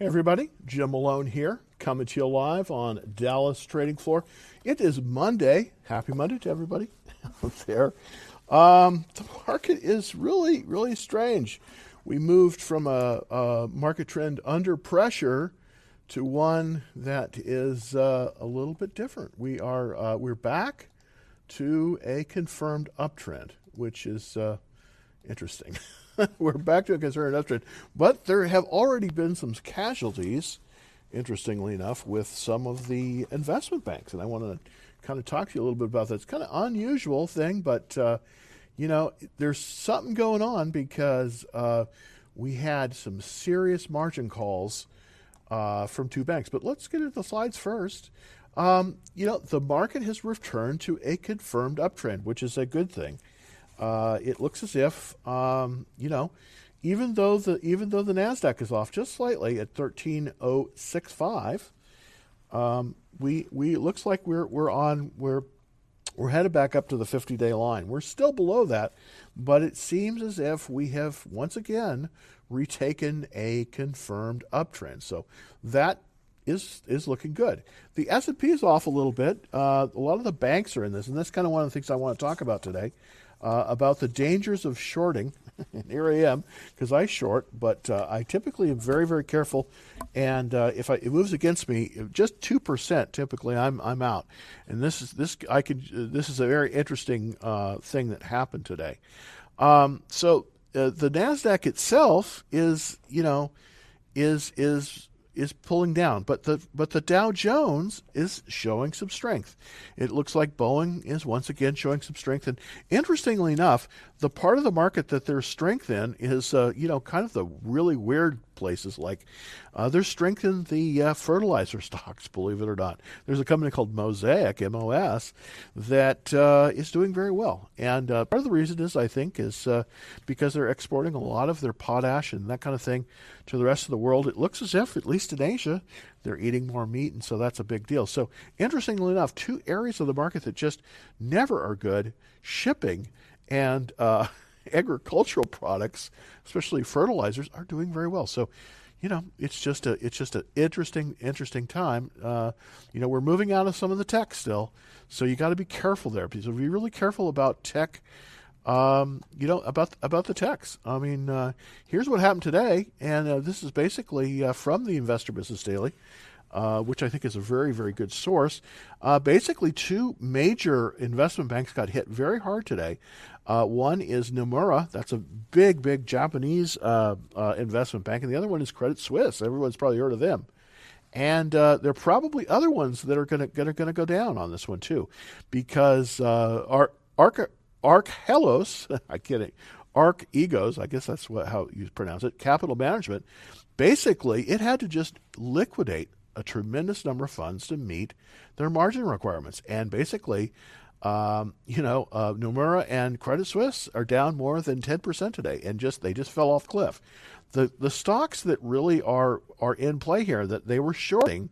Hey everybody, Jim Malone here, coming to you live on Dallas Trading Floor. It is Monday. Happy Monday to everybody out there. Um, the market is really, really strange. We moved from a, a market trend under pressure to one that is uh, a little bit different. We are uh, we're back to a confirmed uptrend, which is uh, interesting. we're back to a concerned uptrend. But there have already been some casualties, interestingly enough, with some of the investment banks. And I want to kind of talk to you a little bit about that. It's kind of unusual thing, but, uh, you know, there's something going on because uh, we had some serious margin calls uh, from two banks. But let's get into the slides first. Um, you know, the market has returned to a confirmed uptrend, which is a good thing uh, it looks as if um, you know, even though the even though the Nasdaq is off just slightly at thirteen oh six five, um, we we it looks like we're we're on we're we're headed back up to the 50 day line. We're still below that, but it seems as if we have once again retaken a confirmed uptrend. So that is is looking good. The S&P is off a little bit. Uh, a lot of the banks are in this, and that's kind of one of the things I want to talk about today uh, about the dangers of shorting. and here I am because I short, but uh, I typically am very, very careful. And uh, if I, it moves against me, just two percent, typically I'm I'm out. And this is this I could this is a very interesting uh, thing that happened today. Um, so uh, the Nasdaq itself is you know is is is pulling down, but the but the Dow Jones is showing some strength. It looks like Boeing is once again showing some strength, and interestingly enough, the part of the market that there's strength in is uh, you know kind of the really weird places like uh, there's strength in the uh, fertilizer stocks, believe it or not. There's a company called Mosaic, MOS, that uh, is doing very well. And uh, part of the reason is, I think, is uh, because they're exporting a lot of their potash and that kind of thing to the rest of the world. It looks as if, at least in Asia, they're eating more meat, and so that's a big deal. So, interestingly enough, two areas of the market that just never are good shipping and uh, agricultural products, especially fertilizers, are doing very well. So, you know, it's just a it's just an interesting interesting time. Uh, you know, we're moving out of some of the tech still, so you got to be careful there. Because be really careful about tech. Um, you know about about the techs. I mean, uh, here's what happened today, and uh, this is basically uh, from the Investor Business Daily. Uh, which I think is a very, very good source. Uh, basically, two major investment banks got hit very hard today. Uh, one is Nomura, that's a big, big Japanese uh, uh, investment bank, and the other one is Credit Suisse. Everyone's probably heard of them. And there are probably other ones that are going to go down on this one too, because Arc Arc Archelos, I kidding, Archegos, I guess that's what, how you pronounce it, Capital Management. Basically, it had to just liquidate a tremendous number of funds to meet their margin requirements. And basically, um, you know, uh, Nomura and Credit Suisse are down more than 10% today, and just they just fell off cliff. The the stocks that really are are in play here that they were shorting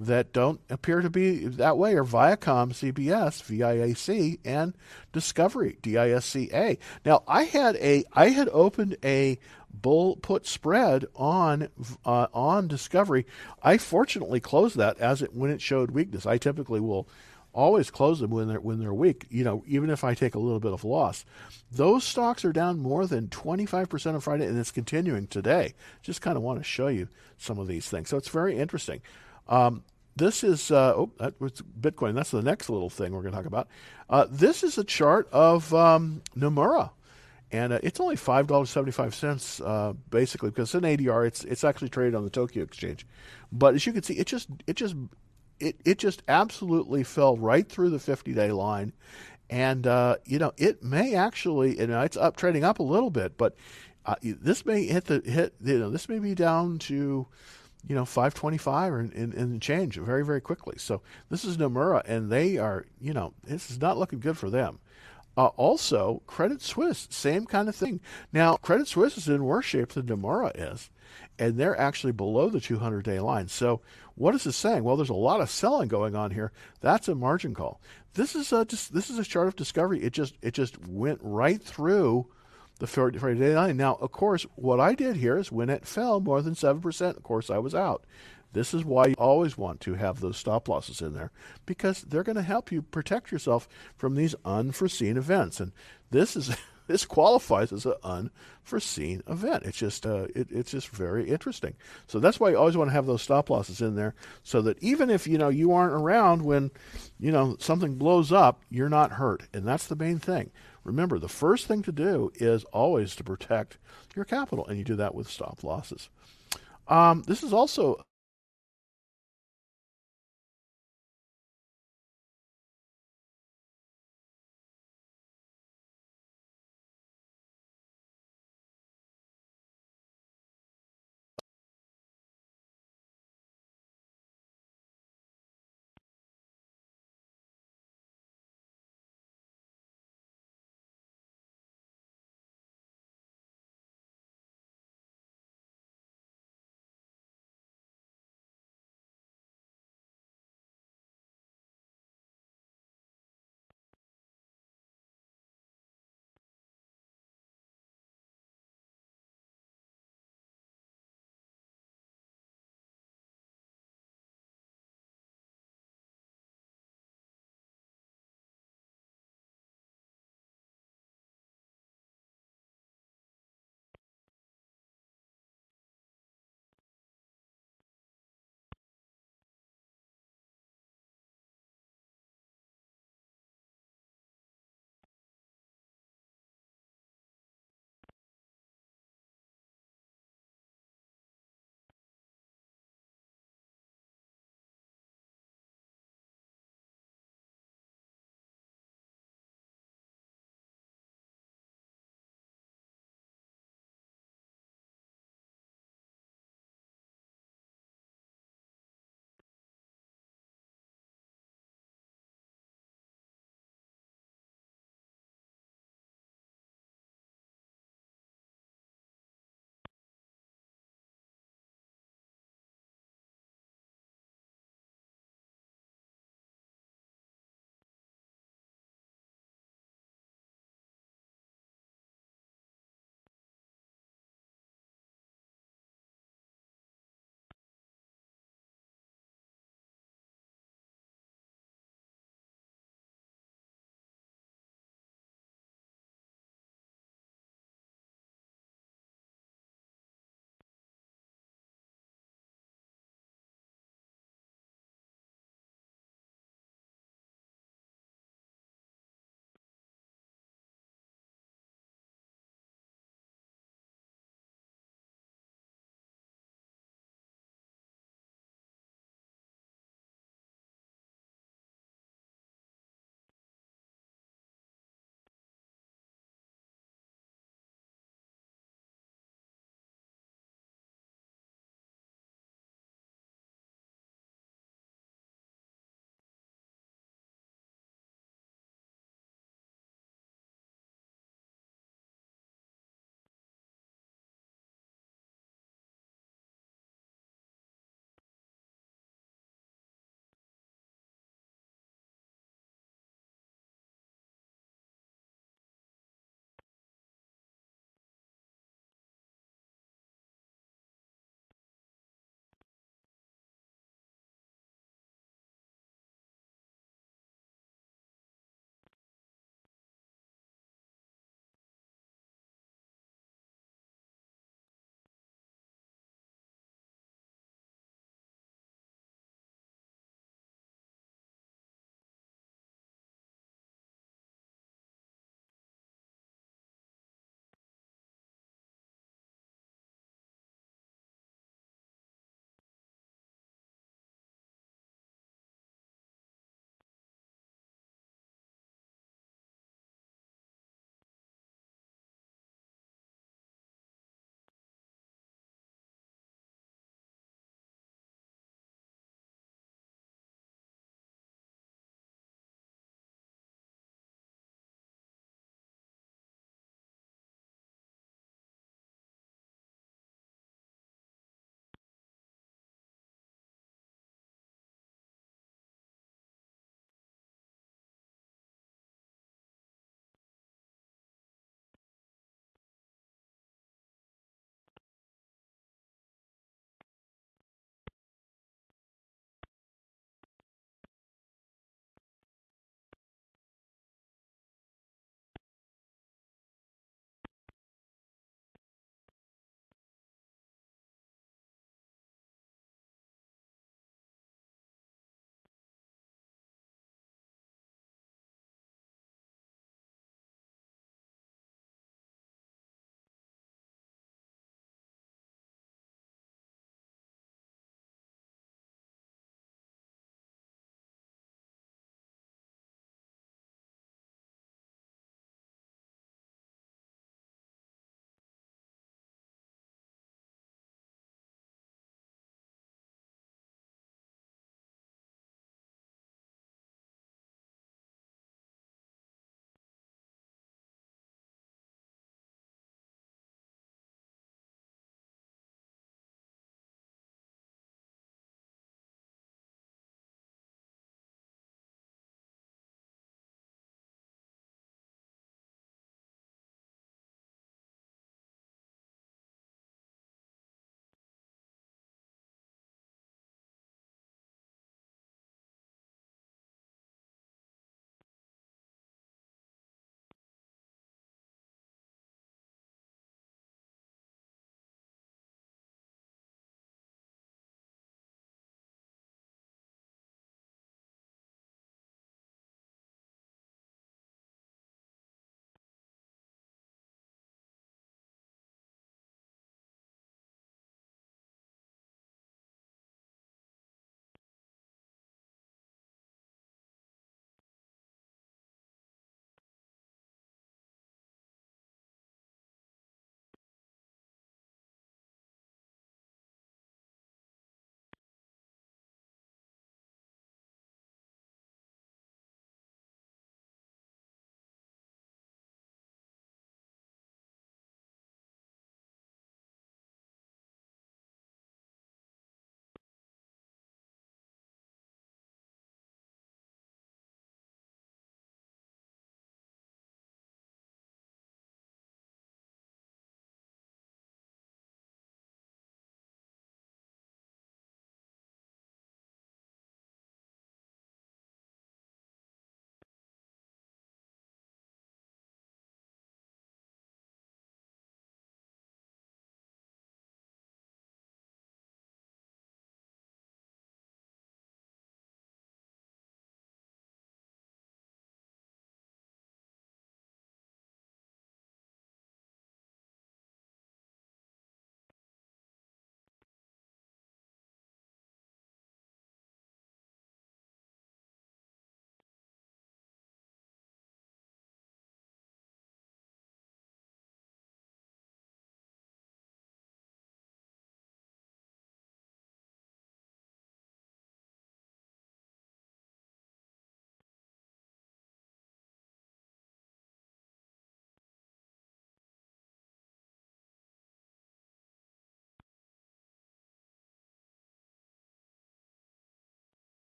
that don't appear to be that way are Viacom, CBS, VIAC, and Discovery, DISCA. Now, I had a I had opened a bull put spread on uh, on Discovery. I fortunately closed that as it when it showed weakness. I typically will always close them when they're when they're weak. You know, even if I take a little bit of loss, those stocks are down more than 25% on Friday, and it's continuing today. Just kind of want to show you some of these things. So it's very interesting. Um, this is uh, oh that was Bitcoin. That's the next little thing we're going to talk about. Uh, this is a chart of um, Nomura and uh, it's only five dollars seventy five cents uh, basically because it's an ADR. It's it's actually traded on the Tokyo Exchange, but as you can see, it just it just it it just absolutely fell right through the fifty day line, and uh, you know it may actually you know it's up trading up a little bit, but uh, this may hit the hit you know this may be down to you know 525 or in, in, in, change very very quickly. So this is nomura and they are you know this is not looking good for them uh, also, Credit Suisse, same kind of thing. Now, Credit Suisse is in worse shape than Nomura is, and they're actually below the 200 day line. So, what is this saying? Well, there's a lot of selling going on here. That's a margin call. This is a just, this is a chart of discovery. It just it just went right through the 40 day line. Now, of course, what I did here is when it fell more than 7%, of course, I was out. This is why you always want to have those stop losses in there because they're going to help you protect yourself from these unforeseen events. And this is this qualifies as an unforeseen event. It's just uh, it, it's just very interesting. So that's why you always want to have those stop losses in there, so that even if you know you aren't around when you know something blows up, you're not hurt, and that's the main thing. Remember, the first thing to do is always to protect your capital, and you do that with stop losses. Um, this is also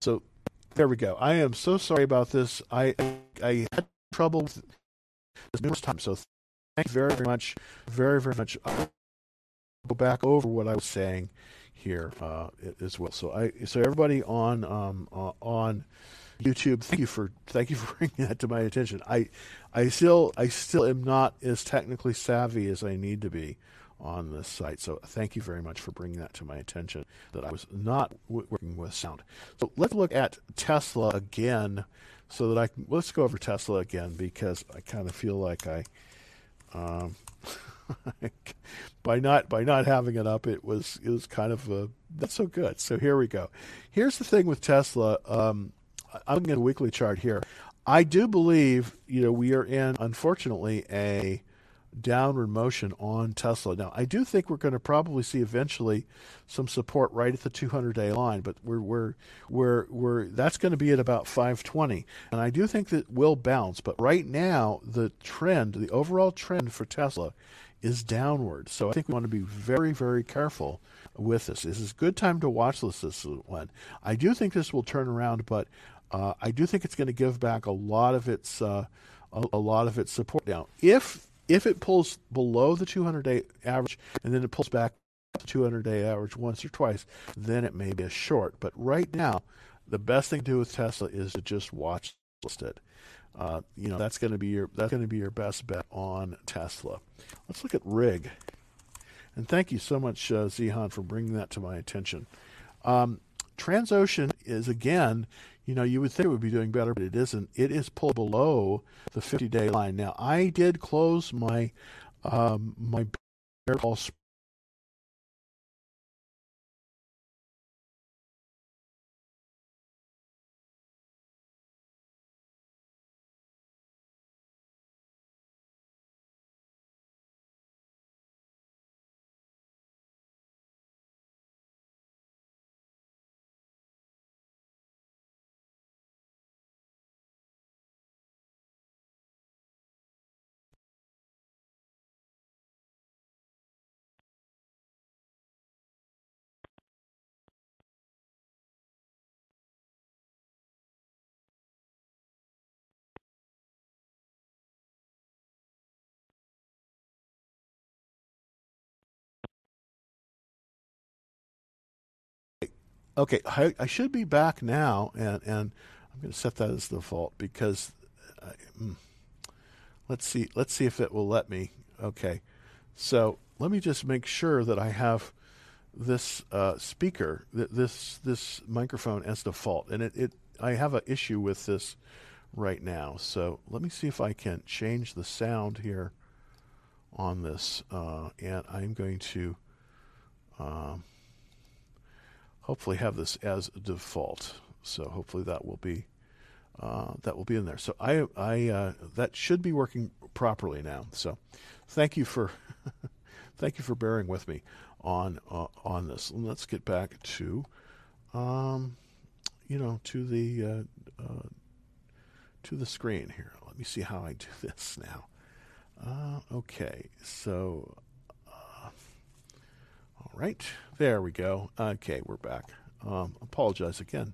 So there we go. I am so sorry about this. I I had trouble with this numerous times. So thank you very, very much, very, very much. I'll go back over what I was saying here uh, as well. So I so everybody on um, uh, on YouTube, thank you for thank you for bringing that to my attention. I I still I still am not as technically savvy as I need to be on this site. So thank you very much for bringing that to my attention that I was not w- working with sound. So let's look at Tesla again so that I can, let's go over Tesla again because I kind of feel like I, um, by not by not having it up, it was it was kind of a, not so good. So here we go. Here's the thing with Tesla. Um, I'm looking at a weekly chart here. I do believe you know we are in unfortunately a downward motion on Tesla. Now, I do think we're going to probably see eventually some support right at the 200-day line, but we're we're we're we're that's going to be at about 520, and I do think that will bounce. But right now, the trend, the overall trend for Tesla, is downward. So I think we want to be very very careful with this. This is a good time to watch this this one. I do think this will turn around, but uh, I do think it's going to give back a lot of its. Uh, a, a lot of its support now. If if it pulls below the 200 day average and then it pulls back the 200 day average once or twice, then it may be a short. But right now, the best thing to do with Tesla is to just watch it. Uh, you know that's going to be your that's going to be your best bet on Tesla. Let's look at Rig, and thank you so much, uh, Zihan, for bringing that to my attention. Um, Transocean is again you know, you would think it would be doing better, but it isn't. It is pulled below the 50-day line. Now, I did close my um, my bear call Okay, I, I, should be back now, and, and I'm going to set that as the default because uh, mm, let's see let's see if it will let me. Okay, so let me just make sure that I have this uh, speaker, th- this this microphone as default, and it, it I have an issue with this right now. So let me see if I can change the sound here on this, uh, and I'm going to. Um, hopefully have this as a default. So hopefully that will be uh, that will be in there. So I I uh, that should be working properly now. So thank you for thank you for bearing with me on uh, on this. And let's get back to um, you know to the uh, uh, to the screen here. Let me see how I do this now. Uh, okay, so all right, there we go. Okay, we're back. Um, apologize again.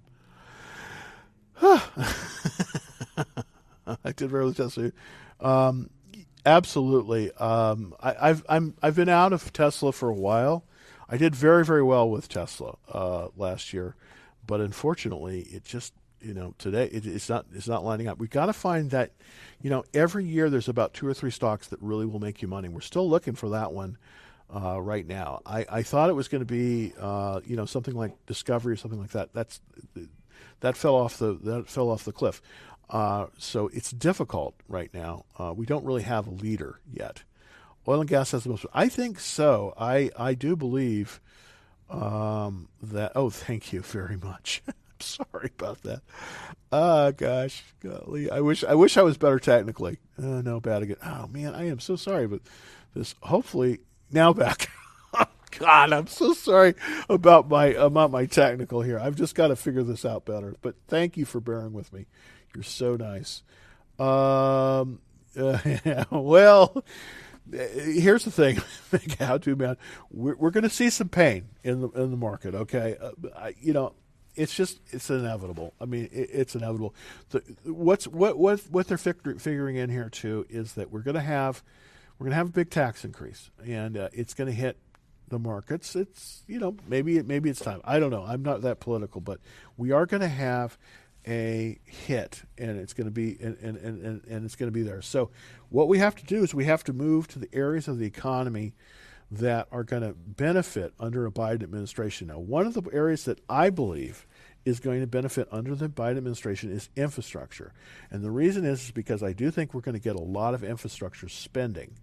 I did very with Tesla. Um, absolutely. Um, I, have I'm I've been out of Tesla for a while. I did very very well with Tesla uh, last year, but unfortunately, it just you know today it, it's not it's not lining up. We've got to find that you know every year there's about two or three stocks that really will make you money. We're still looking for that one uh, right now. I, I thought it was going to be uh, you know something like Discovery or something like that. That's that fell off the that fell off the cliff. Uh, so it's difficult right now. Uh, we don't really have a leader yet. Oil and gas has the most. I think so. I I do believe um, that. Oh, thank you very much. I'm sorry about that. Ah, oh, gosh, golly. I wish I wish I was better technically. Uh, no, bad again. Oh man, I am so sorry, but this hopefully now back. God, I'm so sorry about my about my technical here. I've just got to figure this out better. But thank you for bearing with me. You're so nice. Um, uh, well, here's the thing, how to man. We're, we're going to see some pain in the in the market. Okay, uh, I, you know, it's just it's inevitable. I mean, it, it's inevitable. The, what's what what what they're fig- figuring in here too is that we're going to have we're going to have a big tax increase, and uh, it's going to hit the markets. It's you know maybe maybe it's time. I don't know. I'm not that political, but we are going to have a hit, and it's going to be and, and, and, and it's going to be there. So what we have to do is we have to move to the areas of the economy that are going to benefit under a Biden administration. Now, one of the areas that I believe is going to benefit under the Biden administration is infrastructure. And the reason is, is because I do think we're going to get a lot of infrastructure spending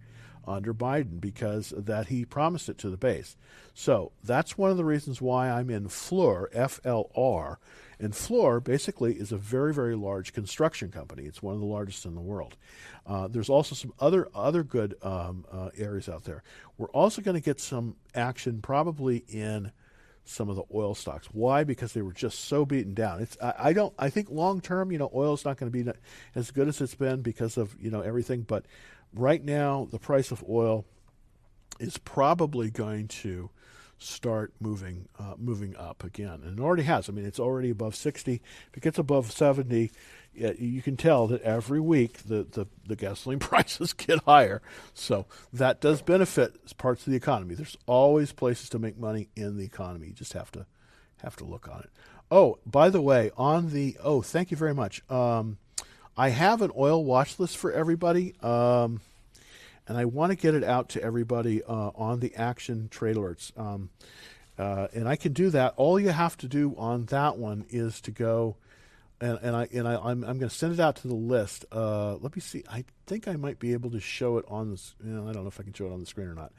under Biden because that he promised it to the base. So that's one of the reasons why I'm in Fluor, F L R. And Fluor basically is a very, very large construction company. It's one of the largest in the world. Uh, there's also some other other good um, uh, areas out there. We're also going to get some action probably in some of the oil stocks. Why? Because they were just so beaten down. It's I, I don't I think long term, you know, oil is not going to be as good as it's been because of you know everything. But right now, the price of oil is probably going to start moving uh, moving up again, and it already has. I mean, it's already above sixty. If it gets above seventy, you can tell that every week the, the, the, gasoline prices get higher. So that does benefit parts of the economy. There's always places to make money in the economy. You just have to have to look on it. Oh, by the way, on the oh, thank you very much. Um, I have an oil watch list for everybody, um, and I want to get it out to everybody uh, on the Action Trade Alerts. Um, uh, and I can do that. All you have to do on that one is to go and, and I and I I'm, I'm going to send it out to the list. Uh, let me see. I think I might be able to show it on this. You know, I don't know if I can show it on the screen or not.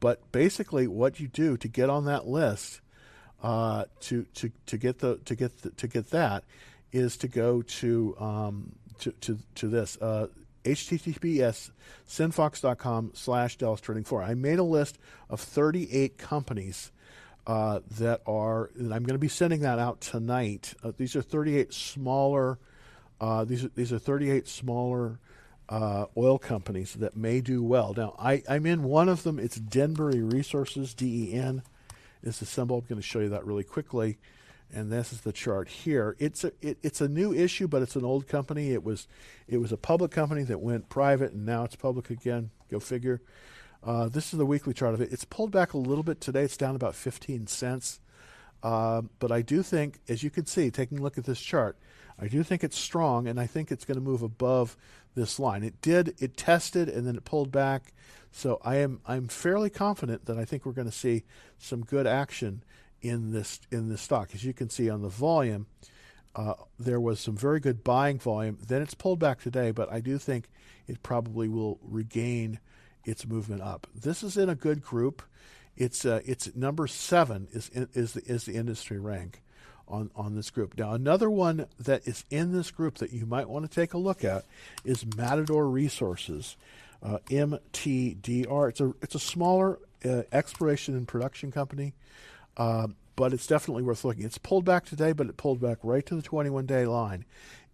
But basically, what you do to get on that list, uh, to to to get the to get the, to get that, is to go to um, to, to this. Uh, https sinfox.com slash Dallas Trading Floor. I made a list of 38 companies uh, that are, and I'm going to be sending that out tonight. Uh, these are 38 smaller, uh, these are, these are 38 smaller uh, oil companies that may do well. Now, I, I'm in one of them. It's Denbury Resources, D-E-N is the symbol. I'm going to show you that really quickly. And this is the chart here. It's a it, it's a new issue, but it's an old company. It was it was a public company that went private, and now it's public again. Go figure. Uh, this is the weekly chart of it. It's pulled back a little bit today. It's down about 15 cents. Uh, but I do think, as you can see, taking a look at this chart, I do think it's strong, and I think it's going to move above this line. It did. It tested, and then it pulled back. So I am I'm fairly confident that I think we're going to see some good action in this in this stock. As you can see on the volume, uh, there was some very good buying volume. Then it's pulled back today, but I do think it probably will regain its movement up. This is in a good group. It's uh, it's number seven is is the, is the industry rank on on this group. Now another one that is in this group that you might want to take a look at is Matador Resources, uh, MTDR. It's a it's a smaller uh, exploration and production company. Uh, but it's definitely worth looking. It's pulled back today, but it pulled back right to the 21 day line.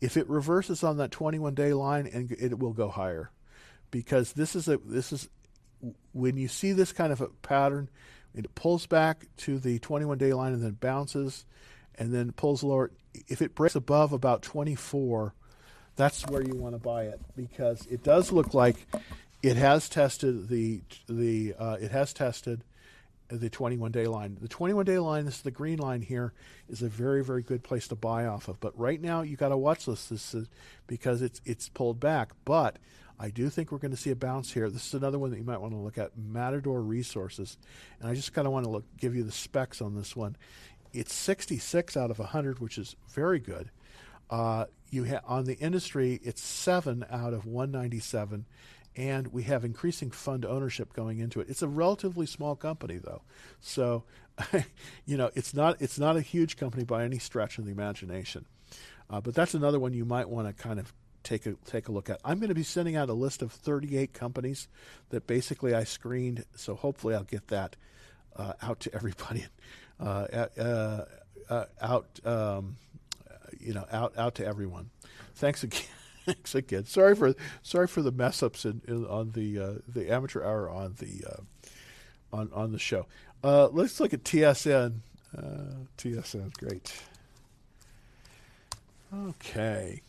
If it reverses on that 21 day line, and it will go higher because this is a this is when you see this kind of a pattern, it pulls back to the 21 day line and then bounces and then pulls lower. If it breaks above about 24, that's where you want to buy it because it does look like it has tested the the uh, it has tested the 21 day line. The 21 day line, this is the green line here, is a very very good place to buy off of. But right now you got to watch this, this is because it's it's pulled back. But I do think we're going to see a bounce here. This is another one that you might want to look at, Matador Resources. And I just kind of want to look, give you the specs on this one. It's 66 out of 100, which is very good. Uh, you ha- on the industry, it's seven out of 197, and we have increasing fund ownership going into it. It's a relatively small company, though, so you know it's not it's not a huge company by any stretch of the imagination. Uh, but that's another one you might want to kind of take a take a look at. I'm going to be sending out a list of 38 companies that basically I screened. So hopefully I'll get that uh, out to everybody, uh, uh, uh, out um, you know out out to everyone. Thanks again. Thanks again. Sorry for sorry for the mess ups in, in, on the uh, the amateur hour on the uh, on on the show. let's look at TSN. TSN, great. Okay.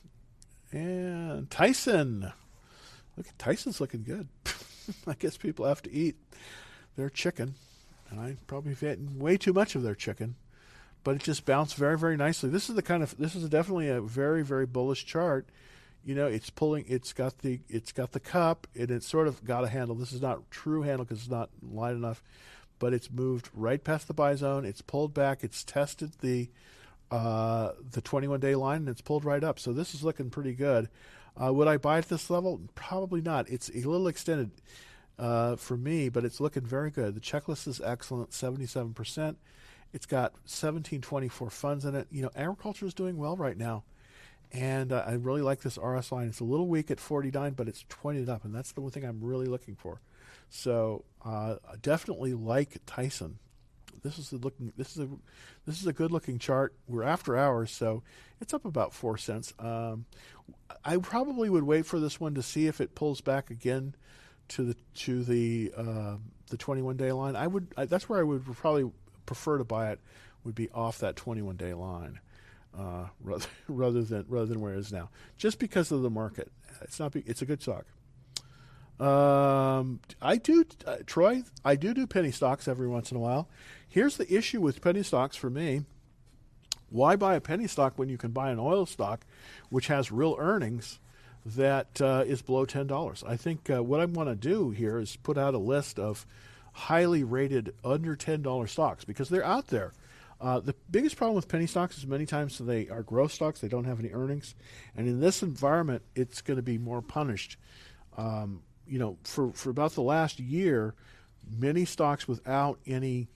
And Tyson. Look, at Tyson's looking good. I guess people have to eat their chicken. And I probably have eaten way too much of their chicken. But it just bounced very, very nicely. This is the kind of this is definitely a very, very bullish chart. You know, it's pulling. It's got the it's got the cup, and it's sort of got a handle. This is not true handle because it's not light enough, but it's moved right past the buy zone. It's pulled back. It's tested the uh, the 21 day line and it's pulled right up. So this is looking pretty good. Uh, would I buy at this level? Probably not. It's a little extended uh, for me, but it's looking very good. The checklist is excellent, 77%. It's got 1724 funds in it. You know, agriculture is doing well right now. And uh, I really like this RS line. It's a little weak at 49, but it's 20 up, and that's the one thing I'm really looking for. So uh, definitely like Tyson this is a looking this is a this is a good looking chart. We're after hours, so it's up about four cents. Um, I probably would wait for this one to see if it pulls back again to the to the uh, the 21 day line. I would I, that's where I would probably prefer to buy it. Would be off that 21 day line. Uh, rather, rather than rather than where it is now, just because of the market. It's not. It's a good stock. Um, I do, uh, Troy. I do do penny stocks every once in a while. Here's the issue with penny stocks for me. Why buy a penny stock when you can buy an oil stock, which has real earnings that uh, is below ten dollars? I think uh, what I want to do here is put out a list of highly rated under ten dollar stocks because they're out there. Uh, the biggest problem with penny stocks is many times they are growth stocks; they don't have any earnings, and in this environment, it's going to be more punished. Um, you know, for, for about the last year, many stocks without any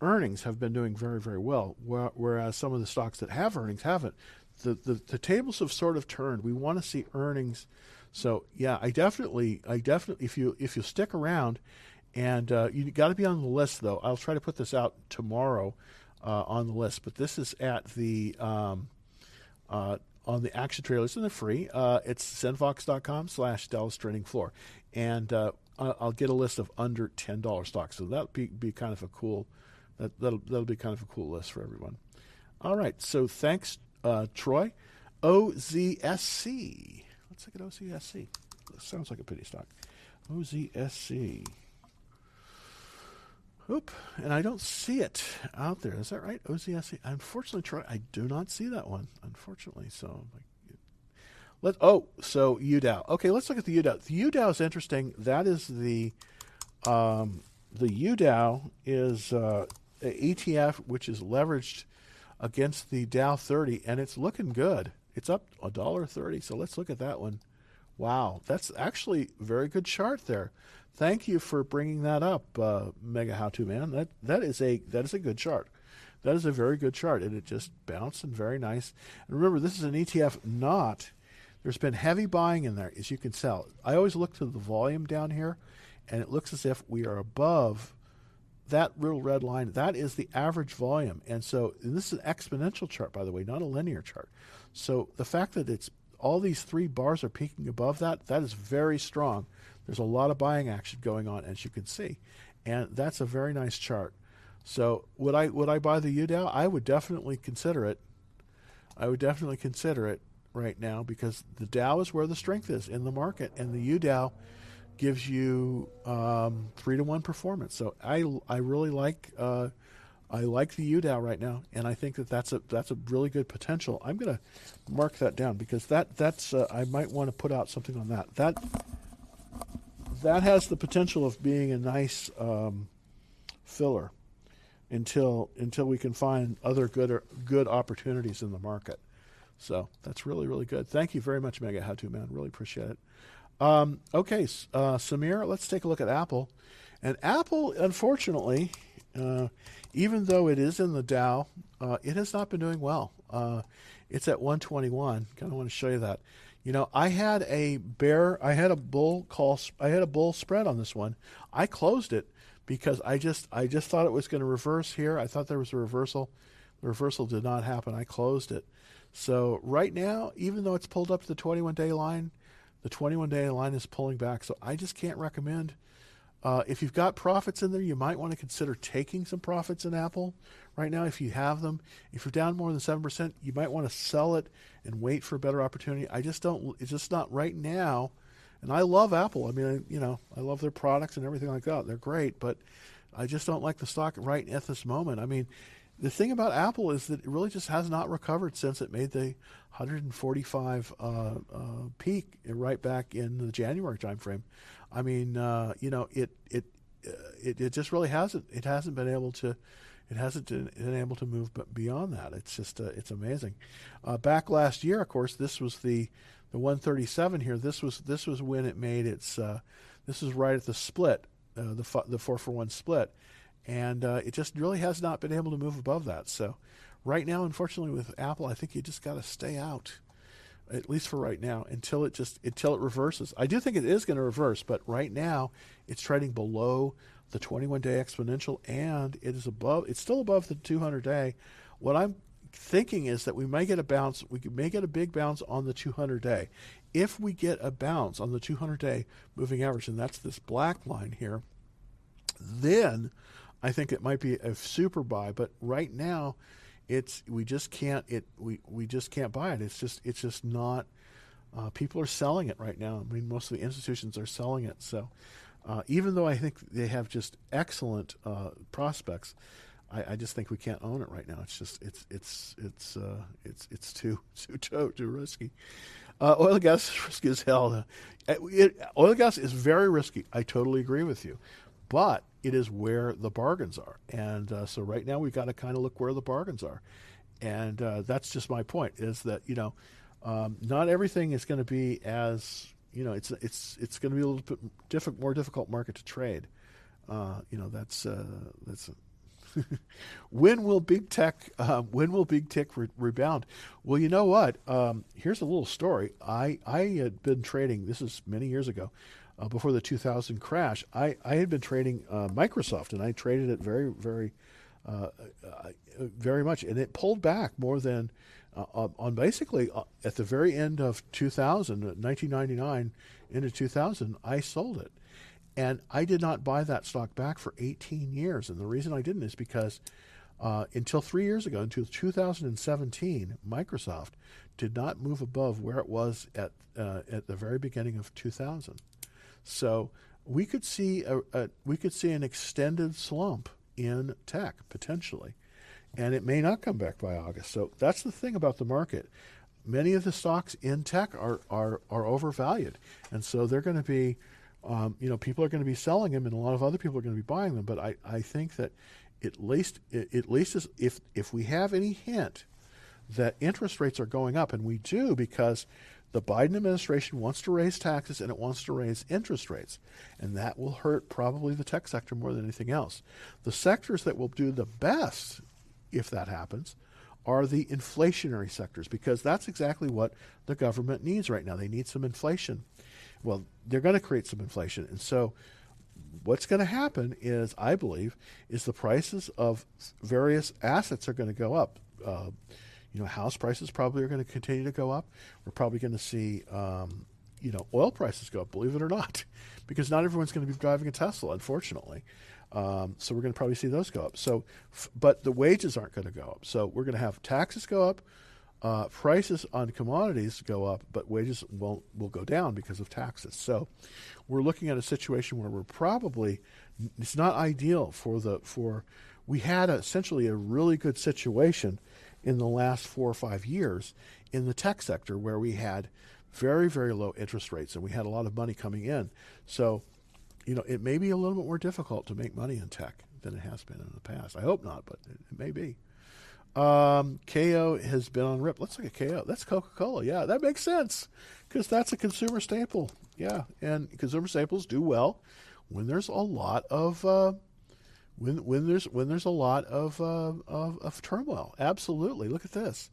earnings have been doing very, very well, whereas some of the stocks that have earnings haven't. The, the, the tables have sort of turned. We want to see earnings. So yeah, I definitely, I definitely, if you if you stick around, and uh, you got to be on the list though. I'll try to put this out tomorrow uh, on the list, but this is at the um, uh, on the action trailers, and they're free. Uh, it's zenfox.com slash Dallas Trading Floor and uh, I'll get a list of under ten dollar stocks. So that'll be, be kind of a cool that that'll that'll be kind of a cool list for everyone. All right, so thanks, uh, Troy. OZSC. Let's look at OZSC. Sounds like a pity stock. OZSC. Oop, and I don't see it out there. Is that right? OZSC. Unfortunately, Troy, I do not see that one. Unfortunately, so let oh, so UDOW. Okay, let's look at the UDOW. The UDOW is interesting. That is the um, the UDOW is uh, ETF which is leveraged against the Dow 30, and it's looking good. It's up a dollar thirty. So let's look at that one. Wow, that's actually a very good chart there. Thank you for bringing that up, uh, Mega How To Man. That that is a that is a good chart. That is a very good chart, and it just bounced and very nice. And remember, this is an ETF, not there's been heavy buying in there, as you can tell. I always look to the volume down here, and it looks as if we are above that little red line. That is the average volume. And so and this is an exponential chart, by the way, not a linear chart. So the fact that it's all these three bars are peaking above that, that is very strong. There's a lot of buying action going on, as you can see. And that's a very nice chart. So would I would I buy the UDOW? I would definitely consider it. I would definitely consider it right now because the Dow is where the strength is in the market, and the UDOW gives you um, three to one performance. So I I really like uh, I like the UDOW right now, and I think that that's a that's a really good potential. I'm going to mark that down because that that's uh, I might want to put out something on that. That that has the potential of being a nice um, filler until until we can find other good good opportunities in the market. So that's really, really good. Thank you very much, Mega How To Man. Really appreciate it. Um, okay, uh, Samir, let's take a look at Apple. And Apple, unfortunately, uh, even though it is in the Dow, uh, it has not been doing well. Uh, it's at 121. Kind of want to show you that. You know, I had a bear, I had a bull call, I had a bull spread on this one. I closed it because I just, I just thought it was going to reverse here. I thought there was a reversal. The reversal did not happen. I closed it. So right now, even though it's pulled up to the 21 day line, the 21 day line is pulling back. So I just can't recommend Uh, if you've got profits in there, you might want to consider taking some profits in Apple right now if you have them. If you're down more than 7%, you might want to sell it and wait for a better opportunity. I just don't, it's just not right now. And I love Apple. I mean, you know, I love their products and everything like that. They're great, but I just don't like the stock right at this moment. I mean, the thing about Apple is that it really just has not recovered since it made the 145 uh, uh, peak right back in the January timeframe. I mean, uh, you know, it it, uh, it it just really hasn't it hasn't been able to it hasn't been able to move beyond that. It's just uh, it's amazing. Uh, back last year, of course, this was the the 137 here. This was this was when it made its this is right at the split, the the four for one split and uh, it just really has not been able to move above that. So, right now, unfortunately, with Apple, I think you just got to stay out, at least for right now, until it just until it reverses. I do think it is going to reverse, but right now, it's trading below the 21-day exponential, and it is above. It's still above the 200-day. What I'm thinking is that we may get a bounce. We may get a big bounce on the 200-day. If we get a bounce on the 200-day moving average, and that's this black line here, then I think it might be a super buy, but right now, it's we just can't it we, we just can't buy it. It's just it's just not. Uh, people are selling it right now. I mean, most of the institutions are selling it. So, uh, even though I think they have just excellent uh, prospects, I, I, just think we can't own it right now. It's just it's it's it's uh, it's it's too too too, too risky. Uh, oil and gas is risky as hell. Uh, it, oil and gas is very risky. I totally agree with you, but it is where the bargains are. And uh, so right now we've got to kind of look where the bargains are. And uh, that's just my point is that, you know, um, not everything is going to be as, you know, it's, it's, it's going to be a little bit different, more difficult market to trade. Uh, you know, that's, uh, that's, when will big tech um, when will big tech re- rebound? Well, you know what? Um, here's a little story. I I had been trading. This is many years ago uh, before the 2000 crash, I, I had been trading uh, Microsoft, and I traded it very, very, uh, uh very much, and it pulled back more than uh, on basically uh, at the very end of 2000, 1999 into 2000, I sold it, and I did not buy that stock back for 18 years, and the reason I didn't is because. until three years ago, until 2017, Microsoft did not move above where it was at at the very beginning of 2000. So we could see a, a, we could see an extended slump in tech potentially, and it may not come back by August. So that's the thing about the market. Many of the stocks in tech are are, are overvalued, and so they're going to be, um, you know, people are going to be selling them, and a lot of other people are going to be buying them. But I, I think that at least at least if if we have any hint that interest rates are going up, and we do because the Biden administration wants to raise taxes and it wants to raise interest rates, and that will hurt probably the tech sector more than anything else. The sectors that will do the best if that happens are the inflationary sectors because that's exactly what the government needs right now. They need some inflation. Well, they're going to create some inflation. And so what's going to happen is, I believe, is the prices of various assets are going to go up. Uh, you know, house prices probably are going to continue to go up. We're probably going to see, um, you know, oil prices go up, believe it or not, because not everyone's going to be driving a Tesla, unfortunately. Um, so we're going to probably see those go up. So, f- but the wages aren't going to go up. So we're going to have taxes go up, uh, prices on commodities go up, but wages won't will go down because of taxes. So we're looking at a situation where we're probably it's not ideal for the for we had a, essentially a really good situation in the last four or five years in the tech sector where we had very, very low interest rates and we had a lot of money coming in. So, you know, it may be a little bit more difficult to make money in tech than it has been in the past. I hope not, but it, it may be. Um, KO has been on rip. Let's look at KO. That's Coca Cola. Yeah, that makes sense because that's a consumer staple. Yeah, and consumer staples do well when there's a lot of uh, when when there's when there's a lot of, uh, of, of turmoil. Absolutely, look at this.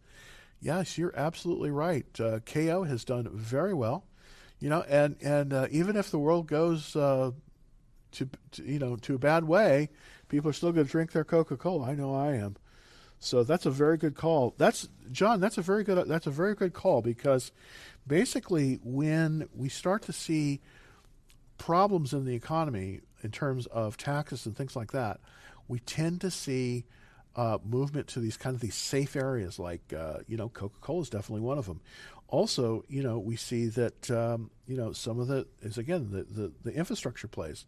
Yes, you're absolutely right. Uh, KO has done very well, you know, and and uh, even if the world goes uh, to, to, you know to a bad way, people are still going to drink their Coca Cola. I know I am. So that's a very good call. That's John. That's a very good. That's a very good call because basically when we start to see problems in the economy in terms of taxes and things like that, we tend to see uh, movement to these kind of these safe areas, like uh, you know, Coca Cola is definitely one of them. Also, you know, we see that um, you know some of the is again the, the, the infrastructure plays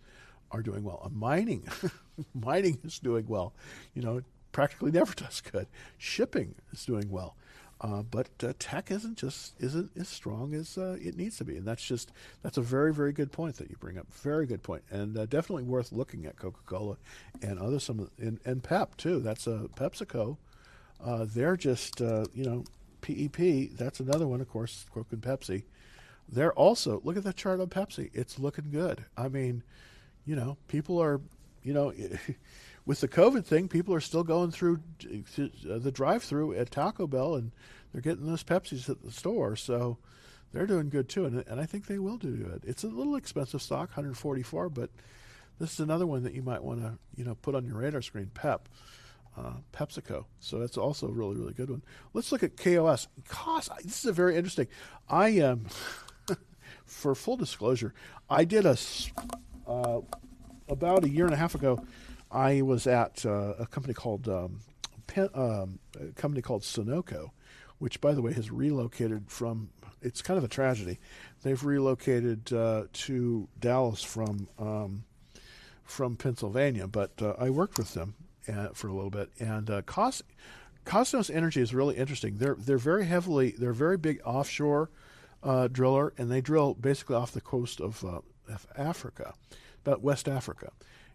are doing well. Uh, mining, mining is doing well. You know, practically never does good. Shipping is doing well. Uh, but uh, tech isn't just isn't as strong as uh, it needs to be, and that's just that's a very very good point that you bring up. Very good point, and uh, definitely worth looking at Coca Cola and other some and, and Pep too. That's a PepsiCo. Uh, they're just uh, you know PEP. That's another one, of course, Coke and Pepsi. They're also look at the chart on Pepsi. It's looking good. I mean, you know, people are you know. with the COVID thing, people are still going through uh, the drive-through at Taco Bell, and they're getting those Pepsis at the store. So they're doing good too, and, and I think they will do good. It's a little expensive stock, 144, but this is another one that you might want to you know put on your radar screen. Pep. Uh, PepsiCo. So that's also a really, really good one. Let's look at KOS. Cost. This is a very interesting. I am, um, for full disclosure, I did a uh, about a year and a half ago. I was at uh, a company called um, Pen, um, a company called Sunoco, which, by the way, has relocated from. It's kind of a tragedy. They've relocated uh, to Dallas from um, from Pennsylvania, but uh, I worked with them uh, for a little bit. And uh, Cos- Kosmos Energy is really interesting. They're they're very heavily they're very big offshore uh, driller, and they drill basically off the coast of, of Africa, about West Africa.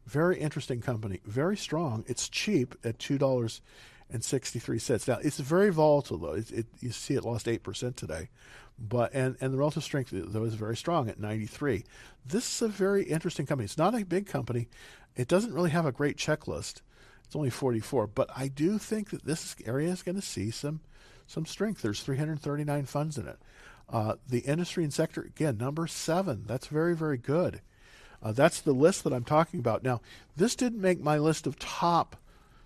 Very interesting company, very strong. It's cheap at two dollars and sixty three cents. Now it's very volatile though. It, it, you see it lost eight percent today, but and and the relative strength though is very strong at ninety three. This is a very interesting company. It's not a big company. It doesn't really have a great checklist. It's only forty four, but I do think that this area is going to see some some strength. There's 339 funds in it. Uh, the industry and sector again number seven. That's very very good. Uh, that's the list that I'm talking about. Now, this didn't make my list of top.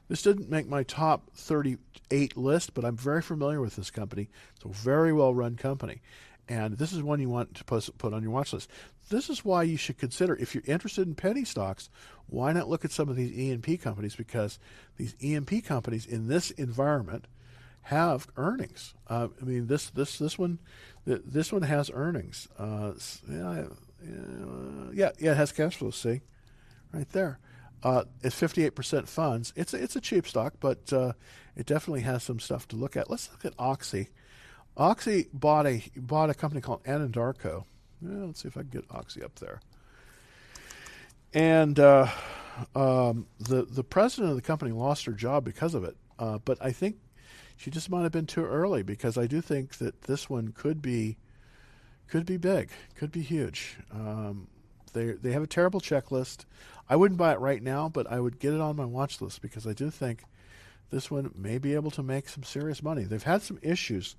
This didn't make my top 38 list, but I'm very familiar with this company. It's a very well run company. And this is one you want to put on your watch list. This is why you should consider, if you're interested in penny stocks, why not look at some of these E&P companies? Because these E&P companies in this environment have earnings. Uh, I mean, this this this one, this one has earnings. Uh, yeah, uh, yeah, yeah, it has cash flow. See, right there. Uh, it's 58% funds. It's a, it's a cheap stock, but uh, it definitely has some stuff to look at. Let's look at Oxy. Oxy bought a bought a company called Anadarko. Let's see if I can get Oxy up there. And uh, um, the the president of the company lost her job because of it. Uh, but I think she just might have been too early because I do think that this one could be could be big, could be huge. Um, they they have a terrible checklist. I wouldn't buy it right now, but I would get it on my watch list because I do think this one may be able to make some serious money. They've had some issues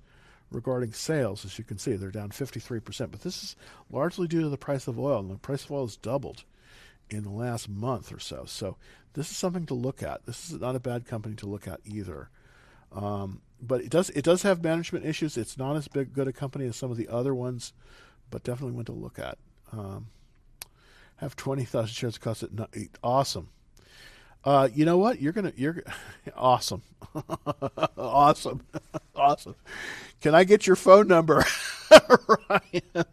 regarding sales, as you can see, they're down 53%, but this is largely due to the price of oil, and the price of oil has doubled in the last month or so. So this is something to look at. This is not a bad company to look at either. Um, but it does it does have management issues. It's not as big good a company as some of the other ones, but definitely one to look at. Um, have twenty thousand shares cost it not, awesome. Uh, you know what? You're gonna you're awesome, awesome, awesome. Can I get your phone number, Ryan?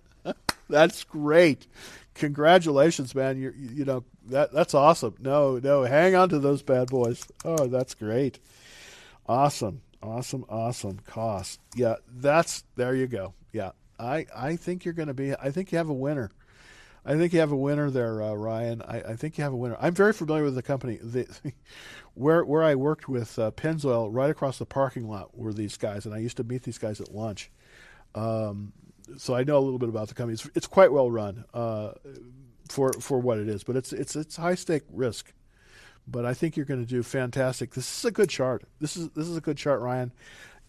That's great. Congratulations, man. You you know that that's awesome. No, no, hang on to those bad boys. Oh, that's great. Awesome. Awesome, awesome. Cost. Yeah, that's there you go. Yeah. I I think you're going to be I think you have a winner. I think you have a winner there, uh, Ryan. I, I, think you have a winner. I'm very familiar with the company. The, where where I worked with uh, Pennzoil, right across the parking lot were these guys, and I used to meet these guys at lunch. Um, so I know a little bit about the company. It's, it's quite well run uh, for for what it is, but it's it's it's high stake risk but I think you're going to do fantastic. This is a good chart. This is this is a good chart, Ryan.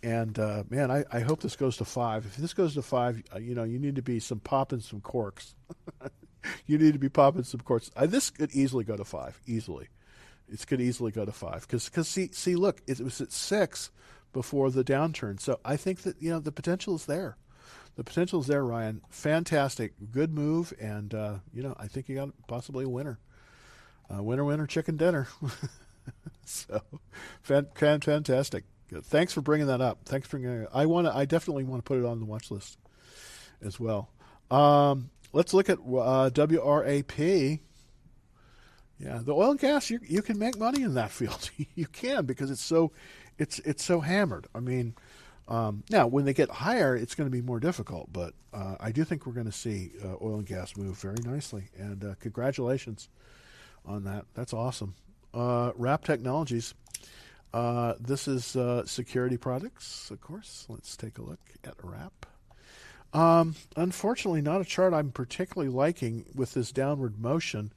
And uh, man, I, I hope this goes to five. If this goes to five, uh, you know, you need to be some popping some corks. you need to be popping some corks. Uh, this could easily go to five, easily. It could easily go to five because because see see look, it was at six before the downturn. So I think that you know the potential is there. The potential is there, Ryan. Fantastic, good move, and uh, you know I think you got possibly a winner. Uh, winner, winner, chicken dinner. so, fan, fantastic. Thanks for bringing that up. Thanks for bringing. I want to. I definitely want to put it on the watch list as well. Um, let's look at uh, WRAP. Yeah, the oil and gas. You you can make money in that field. you can because it's so it's it's so hammered. I mean, um, now when they get higher, it's going to be more difficult. But uh, I do think we're going to see uh, oil and gas move very nicely. And uh, congratulations on that. That's awesome. Uh, Wrap Technologies. Uh, this is uh, security products, of course. Let's take a look at Wrap. Um, unfortunately, not a chart I'm particularly liking with this downward motion.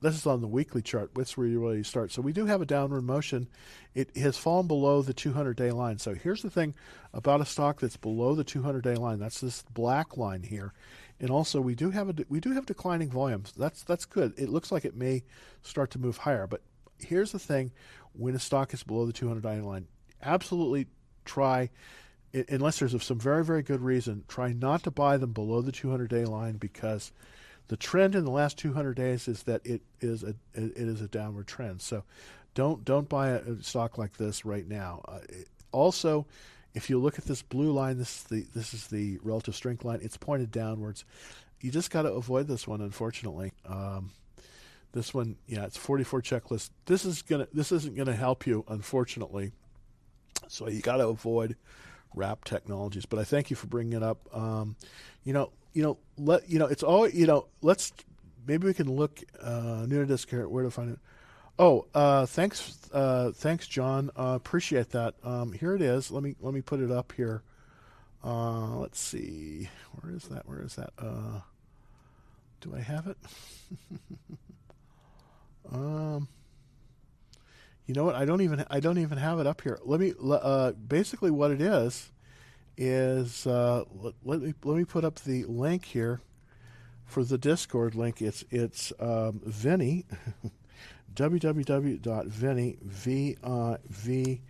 This is on the weekly chart. That's where you really start. So we do have a downward motion. It has fallen below the 200-day line. So here's the thing about a stock that's below the 200-day line. That's this black line here. And also, we do have a we do have declining volumes. That's that's good. It looks like it may start to move higher. But here's the thing: when a stock is below the 200-day line, absolutely try, unless there's some very very good reason, try not to buy them below the 200-day line because the trend in the last 200 days is that it is a it is a downward trend. So don't don't buy a, stock like this right now. Uh, also, if you look at this blue line, this is the this is the relative strength line. It's pointed downwards. You just got to avoid this one, unfortunately. Um, this one, yeah, it's 44 checklist. This is gonna this isn't gonna help you, unfortunately. So you got to avoid Wrap Technologies. But I thank you for bringing it up. Um, you know, you know, let you know it's all you know. Let's maybe we can look uh, new to disc here. Where to find it? Oh, uh, thanks, uh, thanks, John. Uh, appreciate that. Um, here it is. Let me let me put it up here. Uh, let's see. Where is that? Where is that? Uh, do I have it? um, you know what? I don't even I don't even have it up here. Let me. Uh, basically, what it is is let, let me let me put up the link here for the Discord link. It's it's um, Vinny. www.vinny, V-I-V-H-I-N-N-Y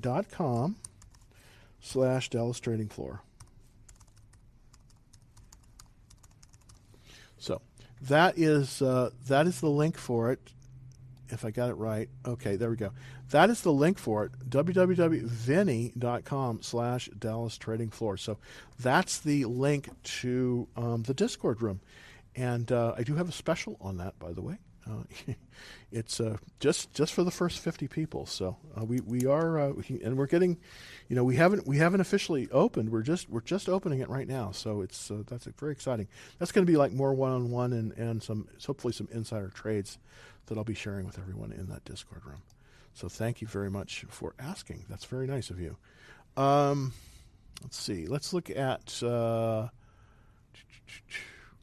dot com slash Dallas Trading Floor. So that is uh, that is the link for it. If I got it right, okay, there we go. That is the link for it. www.vinny.com slash Dallas Trading Floor. So that's the link to um, the Discord room. And uh, I do have a special on that, by the way. Uh, it's uh, just just for the first 50 people. So uh, we we are uh, and we're getting, you know, we haven't we haven't officially opened. We're just we're just opening it right now. So it's uh, that's very exciting. That's going to be like more one on one and and some hopefully some insider trades that I'll be sharing with everyone in that Discord room. So thank you very much for asking. That's very nice of you. Um, let's see. Let's look at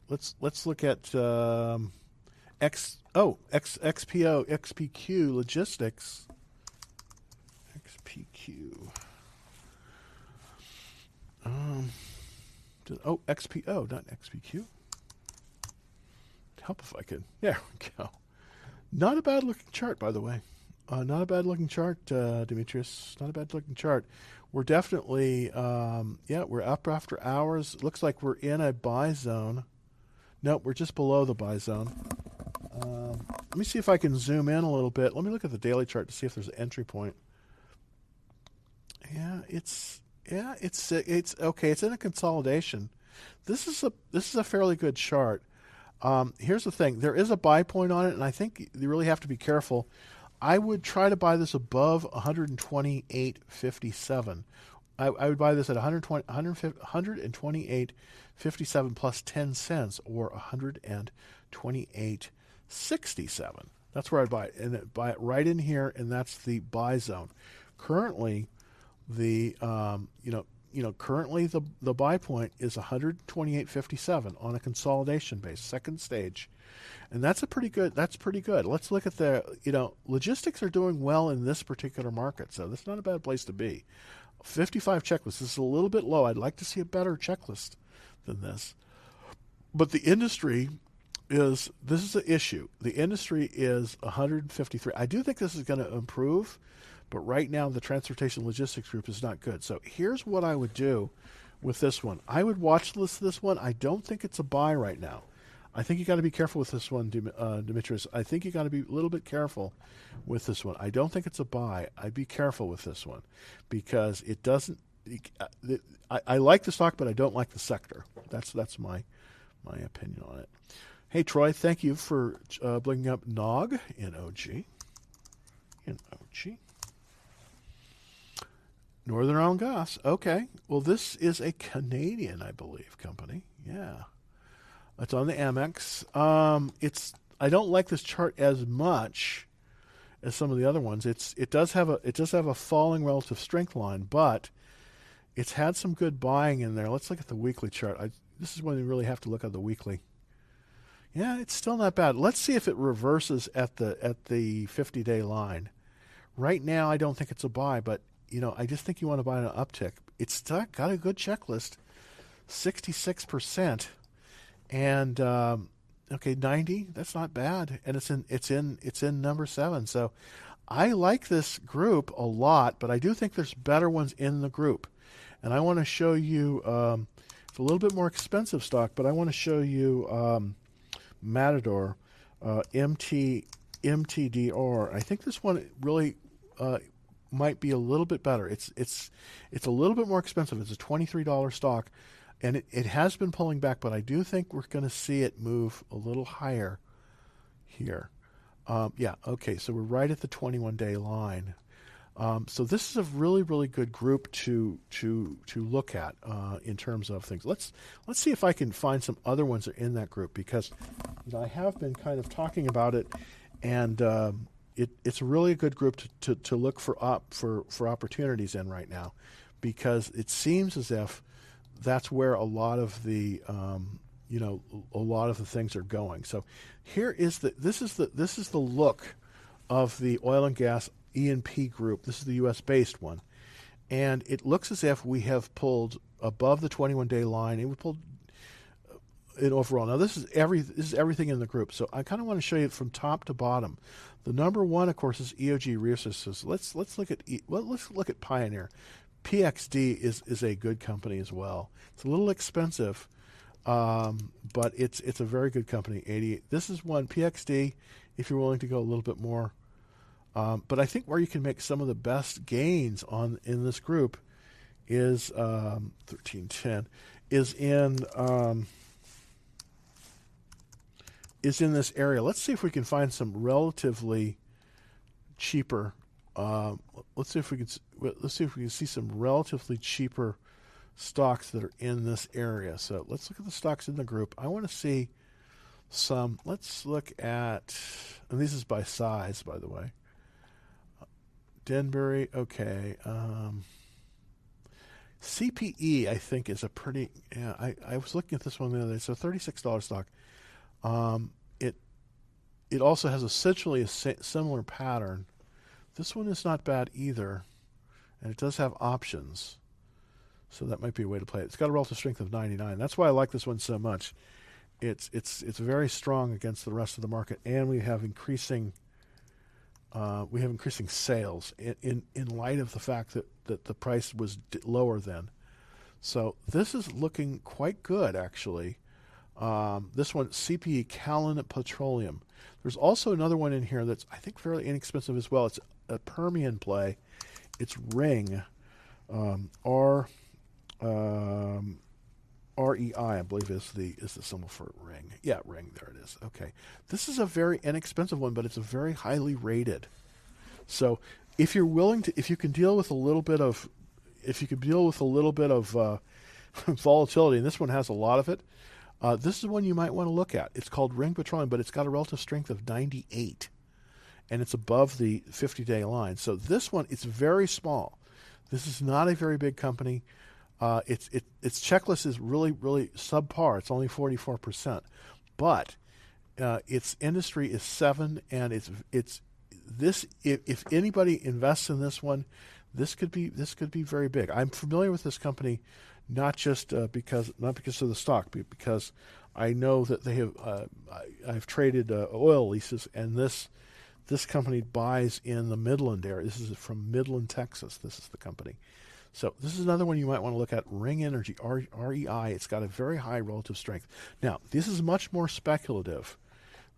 let's let's look at um, X oh X XPO XPQ logistics. XPQ um oh XPO not XPQ help if I could. There we go. Not a bad looking chart by the way. Uh, not a bad looking chart uh, Demetrius. Not a bad looking chart. We're definitely um, yeah we're up after hours. Looks like we're in a buy zone Nope, we're just below the buy zone. Um, let me see if I can zoom in a little bit. Let me look at the daily chart to see if there's an entry point. Yeah, it's yeah, it's it's okay. It's in a consolidation. This is a this is a fairly good chart. Um, here's the thing: there is a buy point on it, and I think you really have to be careful. I would try to buy this above 128.57 I, I would buy this at 120, 128.57 plus 10 cents or 128.67. That's where I'd buy it. And buy it right in here, and that's the buy zone. Currently, the um, you know you know currently the the buy point is 128.57 on a consolidation base, second stage, and that's a pretty good. That's pretty good. Let's look at the you know logistics are doing well in this particular market, so that's not a bad place to be. 55 checklists. This is a little bit low. I'd like to see a better checklist than this. But the industry is this is the issue. The industry is 153. I do think this is going to improve, but right now the transportation logistics group is not good. So here's what I would do with this one. I would watch this this one. I don't think it's a buy right now. I think you got to be careful with this one, uh, Demetrius. I think you got to be a little bit careful with this one. I don't think it's a buy. I'd be careful with this one because it doesn't. Uh, I, I like the stock, but I don't like the sector. That's that's my my opinion on it. Hey Troy, thank you for uh, bringing up Nog in OG. In OG. Northern Oil Gas. Okay. Well, this is a Canadian, I believe, company. Yeah. It's on the Amex. Um, it's I don't like this chart as much as some of the other ones. It's it does have a it does have a falling relative strength line, but it's had some good buying in there. Let's look at the weekly chart. I, this is when you really have to look at the weekly. Yeah, it's still not bad. Let's see if it reverses at the at the 50 day line. Right now, I don't think it's a buy, but you know, I just think you want to buy an uptick. It's got a good checklist, 66 percent and um, okay, ninety. That's not bad, and it's in it's in it's in number seven. So I like this group a lot, but I do think there's better ones in the group, and I want to show you. Um, it's a little bit more expensive stock, but I want to show you um, Matador uh, MT MTDR. I think this one really. Uh, might be a little bit better. It's it's it's a little bit more expensive. It's a twenty three dollar stock, and it, it has been pulling back, but I do think we're going to see it move a little higher here. Um, yeah, okay, so we're right at the 21 day line. Um, so this is a really, really good group to to to look at uh, in terms of things. Let's let's see if I can find some other ones that are in that group because you know, I have been kind of talking about it, and um, it, it's really a good group to, to, to look for op, for for opportunities in right now, because it seems as if that's where a lot of the um, you know a lot of the things are going. So here is the this is the this is the look of the oil and gas E&P group. This is the U.S. based one, and it looks as if we have pulled above the 21 day line. And we pulled uh, it overall. Now this is every this is everything in the group. So I kind of want to show you from top to bottom. The number one, of course, is EOG Resources. Let's let's look at well, let's look at Pioneer. PXD is is a good company as well. It's a little expensive, um, but it's it's a very good company. Eighty. This is one PXD. If you're willing to go a little bit more, um, but I think where you can make some of the best gains on in this group is um, thirteen ten is in um, is in this area. Let's see if we can find some relatively cheaper um, let's see if we can let's see if we can see some relatively cheaper stocks that are in this area. So let's look at the stocks in the group. I want to see some. Let's look at, and this is by size, by the way. Denbury, okay. Um, CPE, I think, is a pretty. Yeah, I, I was looking at this one the other day. So thirty-six dollars stock. Um, it it also has essentially a similar pattern this one is not bad either, and it does have options. So that might be a way to play it. It's got a relative strength of 99. That's why I like this one so much. It's it's it's very strong against the rest of the market, and we have increasing uh, we have increasing sales in, in, in light of the fact that, that the price was d- lower then. So this is looking quite good actually. Um, this one, CPE Callon Petroleum. There's also another one in here that's I think fairly inexpensive as well. It's a Permian play. It's Ring, um, R, um, R E I, I believe is the is the symbol for Ring. Yeah, Ring. There it is. Okay, this is a very inexpensive one, but it's a very highly rated. So if you're willing to, if you can deal with a little bit of, if you can deal with a little bit of uh, volatility, and this one has a lot of it. Uh, this is one you might want to look at. It's called Ring Petroleum, but it's got a relative strength of 98 and it's above the 50 day line. So this one, it's very small. This is not a very big company. Uh, its it, its checklist is really really subpar. It's only 44 percent, but uh, its industry is seven, and it's it's this. If, if anybody invests in this one, this could be this could be very big. I'm familiar with this company, not just uh, because not because of the stock, but because I know that they have. Uh, I, have traded uh, oil leases, and this this company buys in the Midland area. This is from Midland, Texas. This is the company. So this is another one you might want to look at. Ring Energy, R- REI. It's got a very high relative strength. Now, this is much more speculative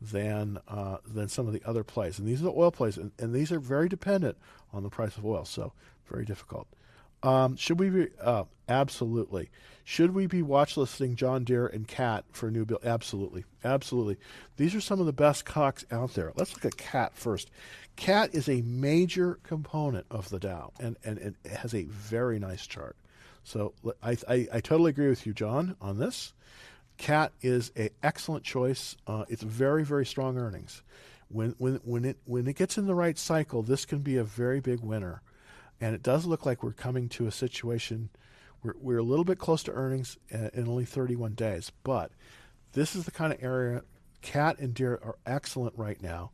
than uh, than some of the other plays, and these are the oil plays, and, and these are very dependent on the price of oil. So very difficult. Um, should we be uh, absolutely? Should we be watch listing John Deere and Cat for a new build? Absolutely, absolutely. These are some of the best cocks out there. Let's look at Cat first. Cat is a major component of the Dow, and, and, it has a very nice chart. So I, I, I totally agree with you, John, on this. Cat is an excellent choice. Uh, it's very very strong earnings. When when when it when it gets in the right cycle, this can be a very big winner. And it does look like we're coming to a situation where we're a little bit close to earnings in only 31 days. But this is the kind of area cat and Deere are excellent right now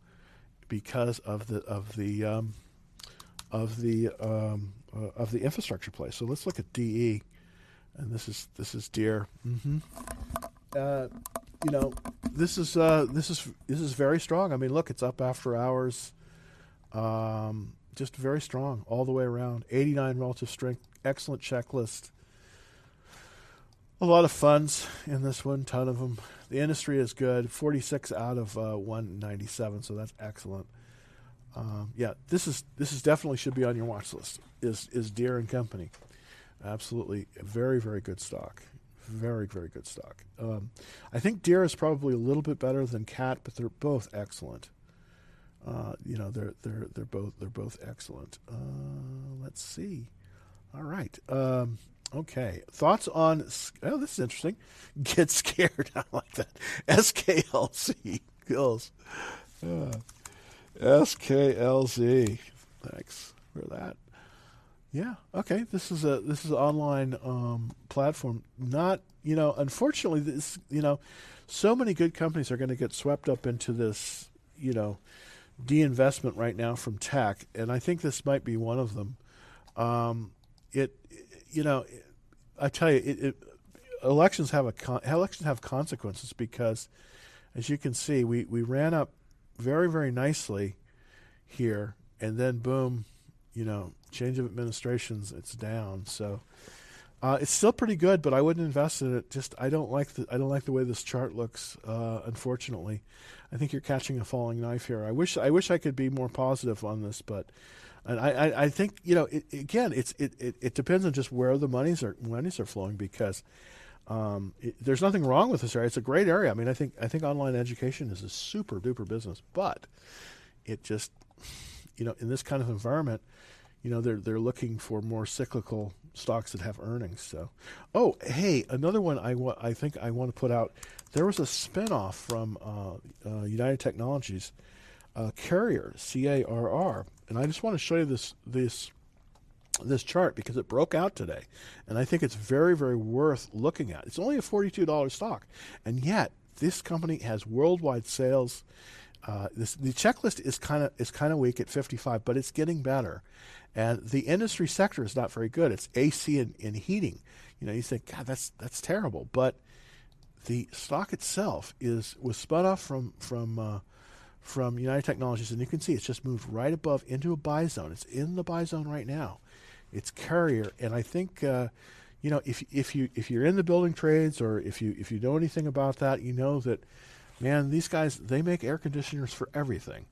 because of the of the um, of the um, uh, of the infrastructure play. So let's look at DE, and this is this is Deere. Mm-hmm. Uh, you know, this is uh, this is this is very strong. I mean, look, it's up after hours. Um, just very strong all the way around. 89 relative strength, excellent checklist. A lot of funds in this one, ton of them. The industry is good, 46 out of uh, 197, so that's excellent. Um, yeah, this is this is definitely should be on your watch list. Is is Deere and Company, absolutely very very good stock, very very good stock. Um, I think Deere is probably a little bit better than Cat, but they're both excellent. Uh, you know, they're they're they're both they're both excellent. Uh, let's see. All right. Um, okay. Thoughts on? Oh, this is interesting. Get scared. I like that. SKLZ Skillz. Uh, SKLZ. Thanks for that. Yeah. Okay. This is a this is an online um, platform. Not you know. Unfortunately, this you know, so many good companies are going to get swept up into this. You know, de-investment right now from tech, and I think this might be one of them. Um, it, you know, I tell you, it, it, elections have a con- elections have consequences because, as you can see, we we ran up very very nicely here, and then boom, you know, change of administrations, it's down. So. Uh, it's still pretty good, but I wouldn't invest in it. Just I don't like the I don't like the way this chart looks. Uh, unfortunately, I think you're catching a falling knife here. I wish I wish I could be more positive on this, but and I, I, I think you know it, again it's it, it, it, depends on just where the monies are monies are flowing because um, it, there's nothing wrong with this area. It's a great area. I mean I think I think online education is a super duper business, but it just you know in this kind of environment you know they're they're looking for more cyclical stocks that have earnings. So, oh hey, another one I wa- I think I want to put out. There was a spinoff from uh, uh, United Technologies, uh, Carrier C A R R, and I just want to show you this this this chart because it broke out today, and I think it's very very worth looking at. It's only a forty two dollars stock, and yet this company has worldwide sales. Uh, this, the checklist is kind of is kind of weak at 55, but it's getting better. And the industry sector is not very good. It's AC and, and heating. You know, you think, God, that's that's terrible. But the stock itself is was spun off from from uh, from United Technologies, and you can see it's just moved right above into a buy zone. It's in the buy zone right now. It's Carrier, and I think uh, you know if if you if you're in the building trades or if you if you know anything about that, you know that man, these guys they make air conditioners for everything,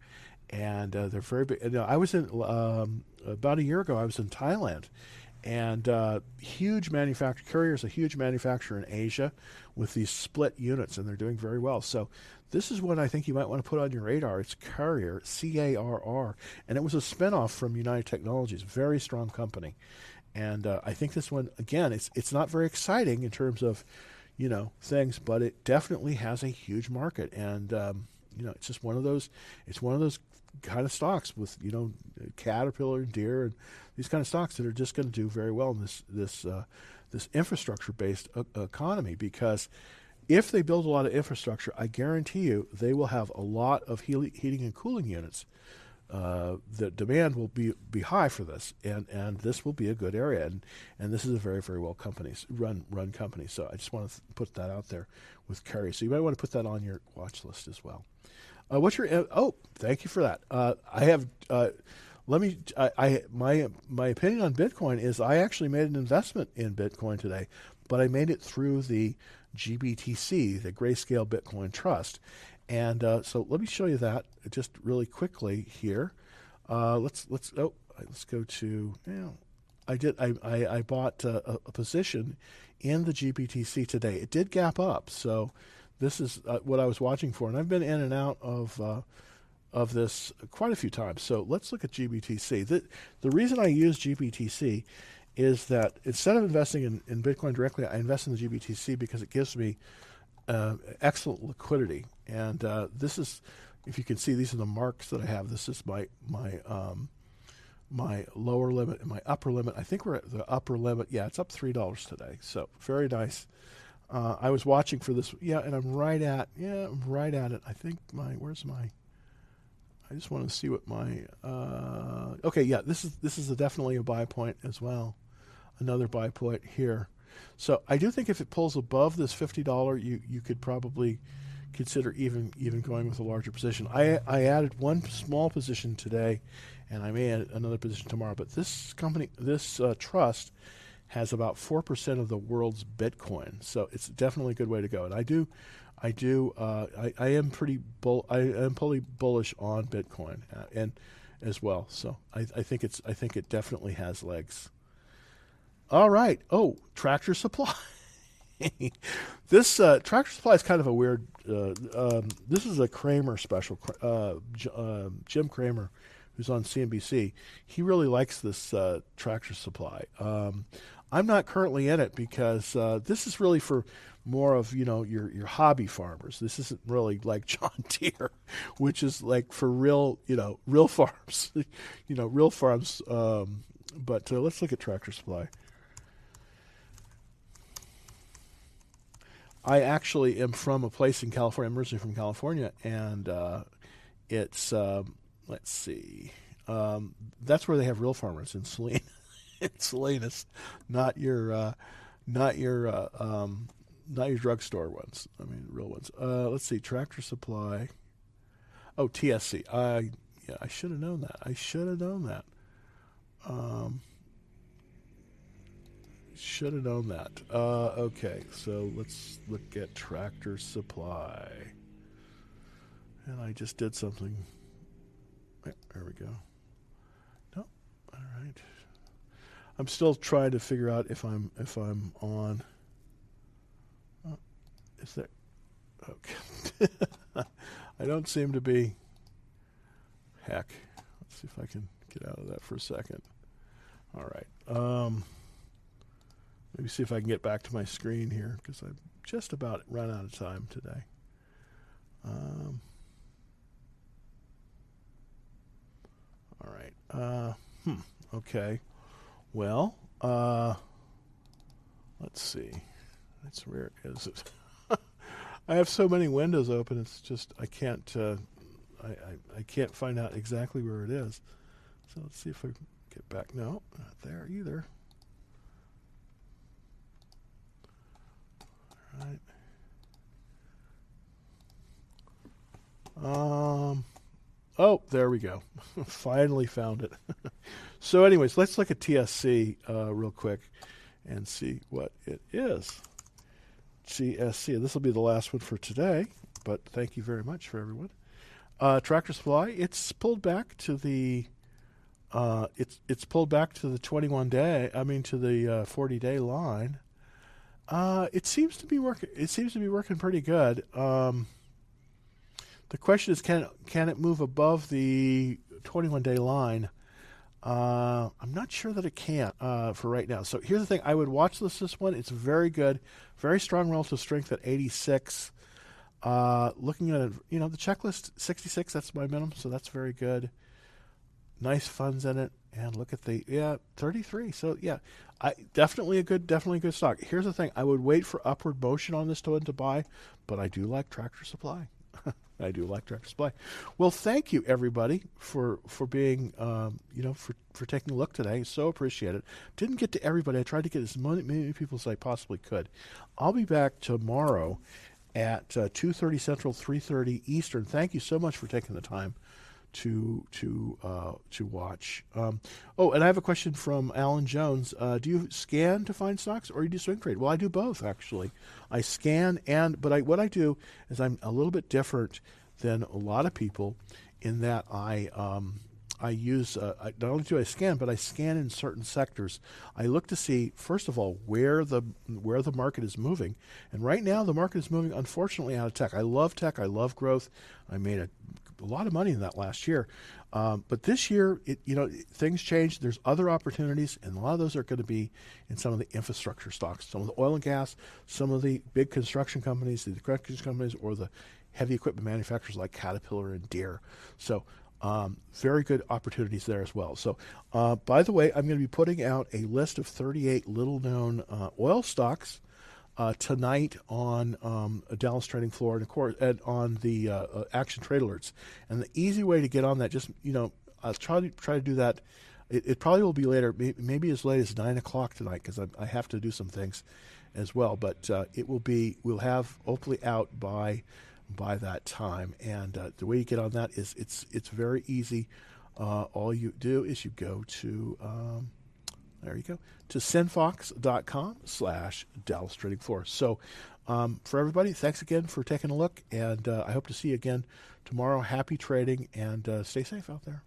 and uh, they're very big. You know, I was in um, about a year ago. I was in Thailand, and uh, huge manufacturer Carrier is a huge manufacturer in Asia with these split units, and they're doing very well. So this is what I think you might want to put on your radar. It's Carrier, C A R R, and it was a spinoff from United Technologies, very strong company. And uh, I think this one again, it's it's not very exciting in terms of you know things, but it definitely has a huge market, and um, you know it's just one of those. It's one of those kind of stocks with you know Caterpillar and Deere and these kind of stocks that are just going to do very well in this this uh, this infrastructure based uh, economy because if they build a lot of infrastructure, I guarantee you they will have a lot of he- heating and cooling units. Uh, the demand will be be high for this, and, and this will be a good area, and, and this is a very very well companies run run company. So I just want to th- put that out there with Carrier. So you might want to put that on your watch list as well. Uh, what's your uh, oh? Thank you for that. Uh, I have uh, let me. I, I my my opinion on Bitcoin is I actually made an investment in Bitcoin today, but I made it through the GBTC, the Grayscale Bitcoin Trust, and uh, so let me show you that just really quickly here. Uh, let's let's oh let's go to I did I I, I bought a, a, position in the GBTC today. It did gap up, so this is uh, what I was watching for, and I've been in and out of uh, of this quite a few times. So let's look at GBTC. The, the reason I use GBTC is that instead of investing in, in Bitcoin directly, I invest in the GBTC because it gives me uh, excellent liquidity. And uh, this is, if you can see, these are the marks that I have. This is my my um, my lower limit and my upper limit. I think we're at the upper limit. Yeah, it's up three dollars today. So very nice. Uh, I was watching for this. Yeah, and I'm right at yeah, I'm right at it. I think my where's my I just want to see what my uh, okay. Yeah, this is this is a definitely a buy point as well. Another buy point here. So I do think if it pulls above this fifty dollar, you you could probably consider even even going with a larger position. I I added one small position today, and I may add another position tomorrow. But this company, this uh, trust, has about four percent of the world's Bitcoin, so it's definitely a good way to go. And I do I do. Uh, I, I am pretty bull. I am pretty bullish on Bitcoin uh, and as well. So I, I think it's. I think it definitely has legs. All right. Oh, Tractor Supply. this uh, Tractor Supply is kind of a weird. Uh, um, this is a Cramer special. Uh, J- um, Jim Cramer, who's on CNBC, he really likes this uh, Tractor Supply. Um, I'm not currently in it because uh, this is really for more of you know your your hobby farmers. This isn't really like John Deere, which is like for real you know real farms, you know real farms. Um, but uh, let's look at Tractor Supply. I actually am from a place in California. I'm originally from California, and uh, it's um, let's see, um, that's where they have real farmers in Saline. in Salinas, not your uh, not your uh, um, not your drugstore ones. I mean, real ones. Uh, let's see, Tractor Supply. Oh, TSC. I yeah, I should have known that. I should have known that. Should have known that. Uh, okay, so let's look at Tractor Supply. And I just did something. There we go. No, all right. I'm still trying to figure out if I'm if I'm on. Is there? Okay. I don't seem to be. Heck. Let's see if I can get out of that for a second. All right. Um, maybe see if I can get back to my screen here because I've just about run out of time today. Um, all right. Uh, hmm. Okay. Well, uh, let's see. That's where is it? I have so many windows open. It's just I can't uh, I, I, I can't find out exactly where it is. So let's see if I get back. No, not there either. Right. Um. Oh, there we go. Finally found it. so, anyways, let's look at TSC uh, real quick and see what it is. CSC. This will be the last one for today, but thank you very much for everyone. Uh, Tractor Supply. It's pulled back to the. Uh, it's it's pulled back to the 21 day. I mean to the uh, 40 day line. Uh, it seems to be working. It seems to be working pretty good. Um, the question is, can can it move above the 21 day line? Uh, I'm not sure that it can uh, for right now. So here's the thing: I would watch this this one. It's very good, very strong relative strength at 86. Uh, looking at it, you know, the checklist 66. That's my minimum, so that's very good. Nice funds in it, and look at the yeah 33. So yeah, I definitely a good, definitely a good stock. Here's the thing: I would wait for upward motion on this to to buy, but I do like Tractor Supply. I do like Tractor Supply. Well, thank you everybody for for being um, you know for for taking a look today. So appreciate it. Didn't get to everybody. I tried to get as many, many people as I possibly could. I'll be back tomorrow at uh, two thirty Central, three thirty Eastern. Thank you so much for taking the time to to uh, to watch. Um, oh, and I have a question from Alan Jones. Uh, do you scan to find stocks, or do you do swing trade? Well, I do both actually. I scan and but I what I do is I'm a little bit different than a lot of people in that I um, I use uh, not only do I scan, but I scan in certain sectors. I look to see first of all where the where the market is moving, and right now the market is moving unfortunately out of tech. I love tech. I love growth. I made a, a lot of money in that last year, um, but this year it you know things change. There's other opportunities, and a lot of those are going to be in some of the infrastructure stocks, some of the oil and gas, some of the big construction companies, the construction companies, or the heavy equipment manufacturers like Caterpillar and Deere. So um, very good opportunities there as well. So, uh, by the way, I'm going to be putting out a list of 38 little known uh, oil stocks uh, tonight on um, Dallas Trading Floor and, of course, on the uh, uh, Action Trade Alerts. And the easy way to get on that, just, you know, I'll try to, try to do that. It, it probably will be later, maybe as late as 9 o'clock tonight because I, I, have to do some things as well. But uh, it will be, we'll have hopefully out by by that time. And uh, the way you get on that is it's it's very easy. Uh, all you do is you go to um, there you go to sinfox.com slash Dallas Trading Floor. So um, for everybody, thanks again for taking a look, and uh, I hope to see you again tomorrow. Happy trading and uh, stay safe out there.